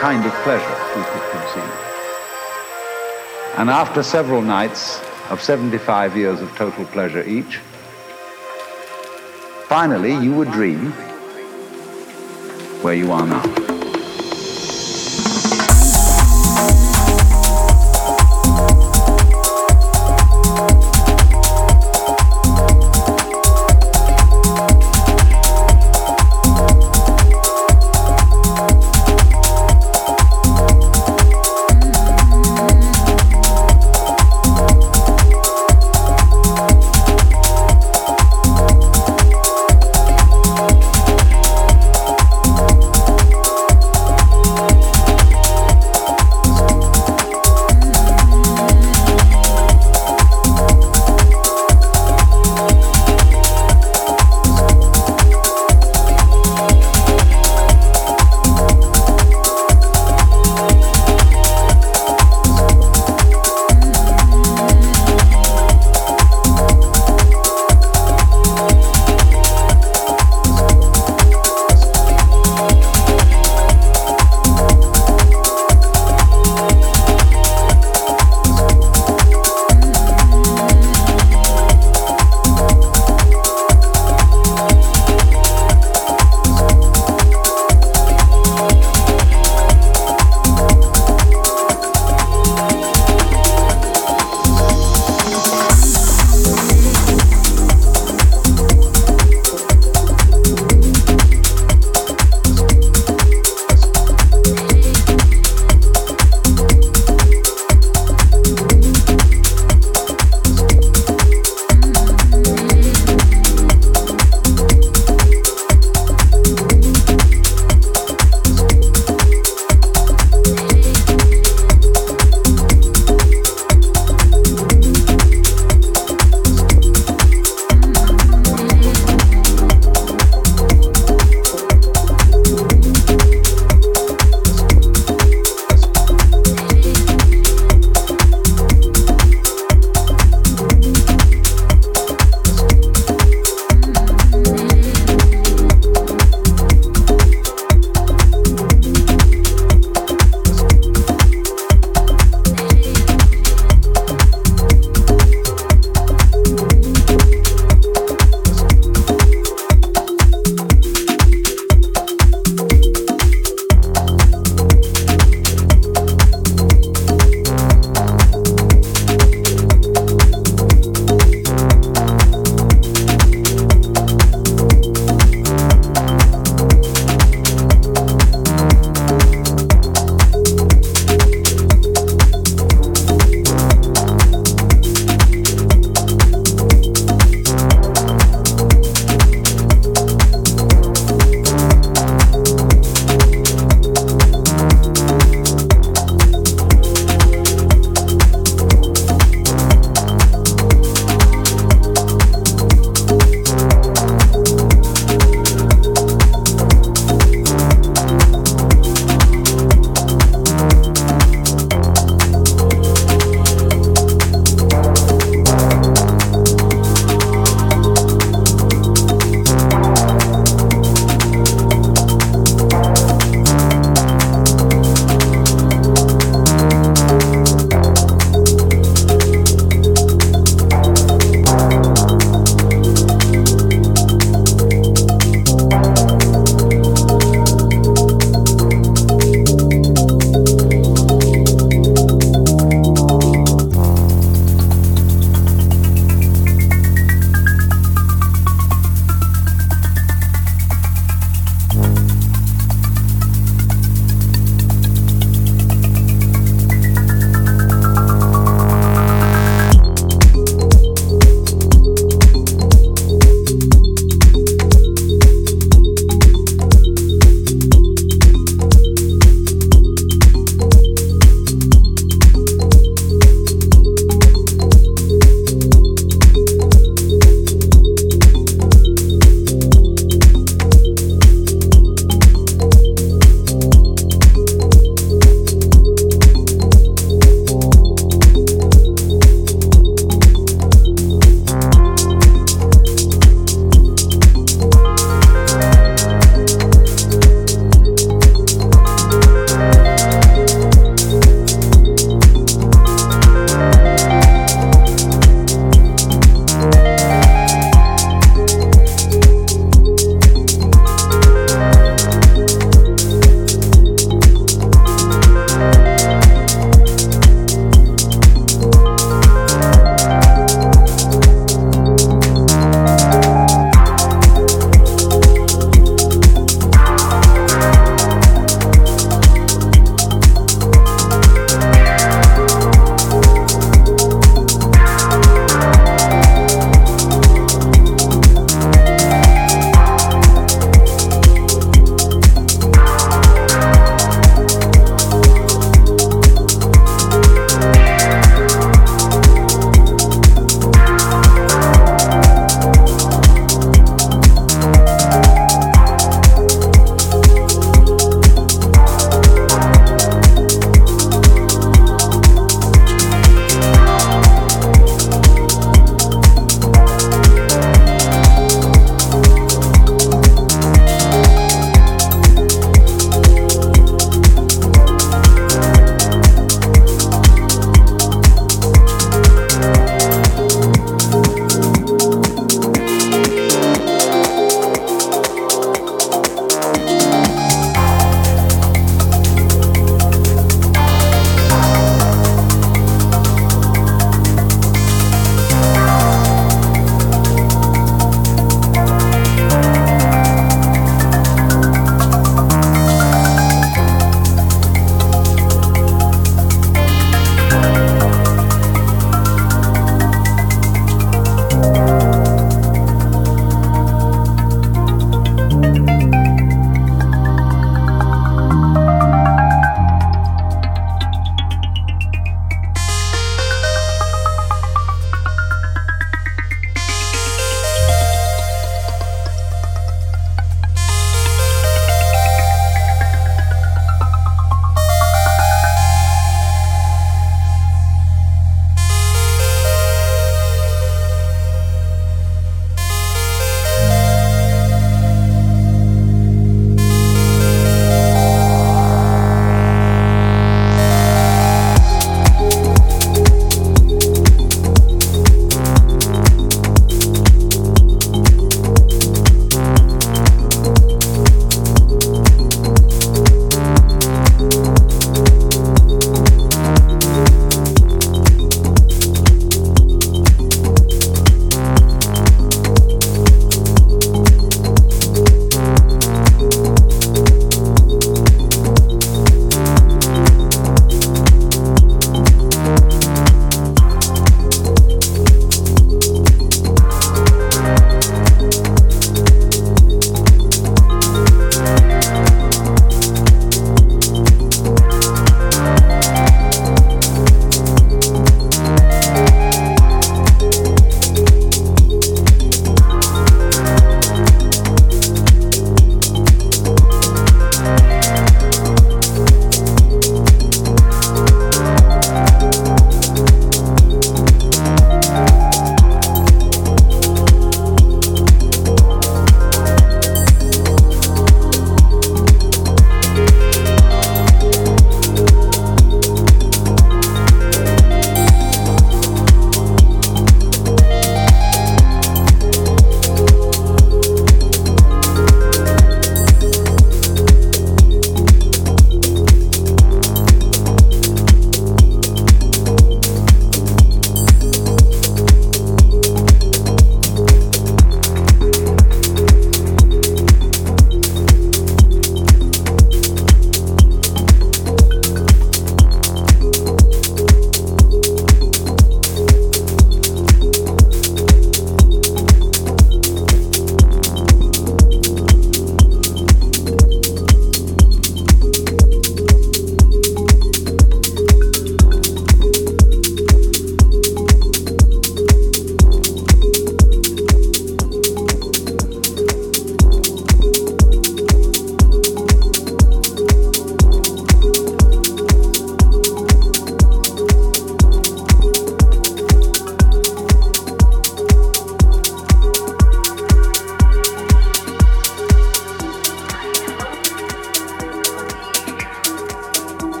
kind of pleasure you could conceive. And after several nights of 75 years of total pleasure each, finally you would dream where you are now.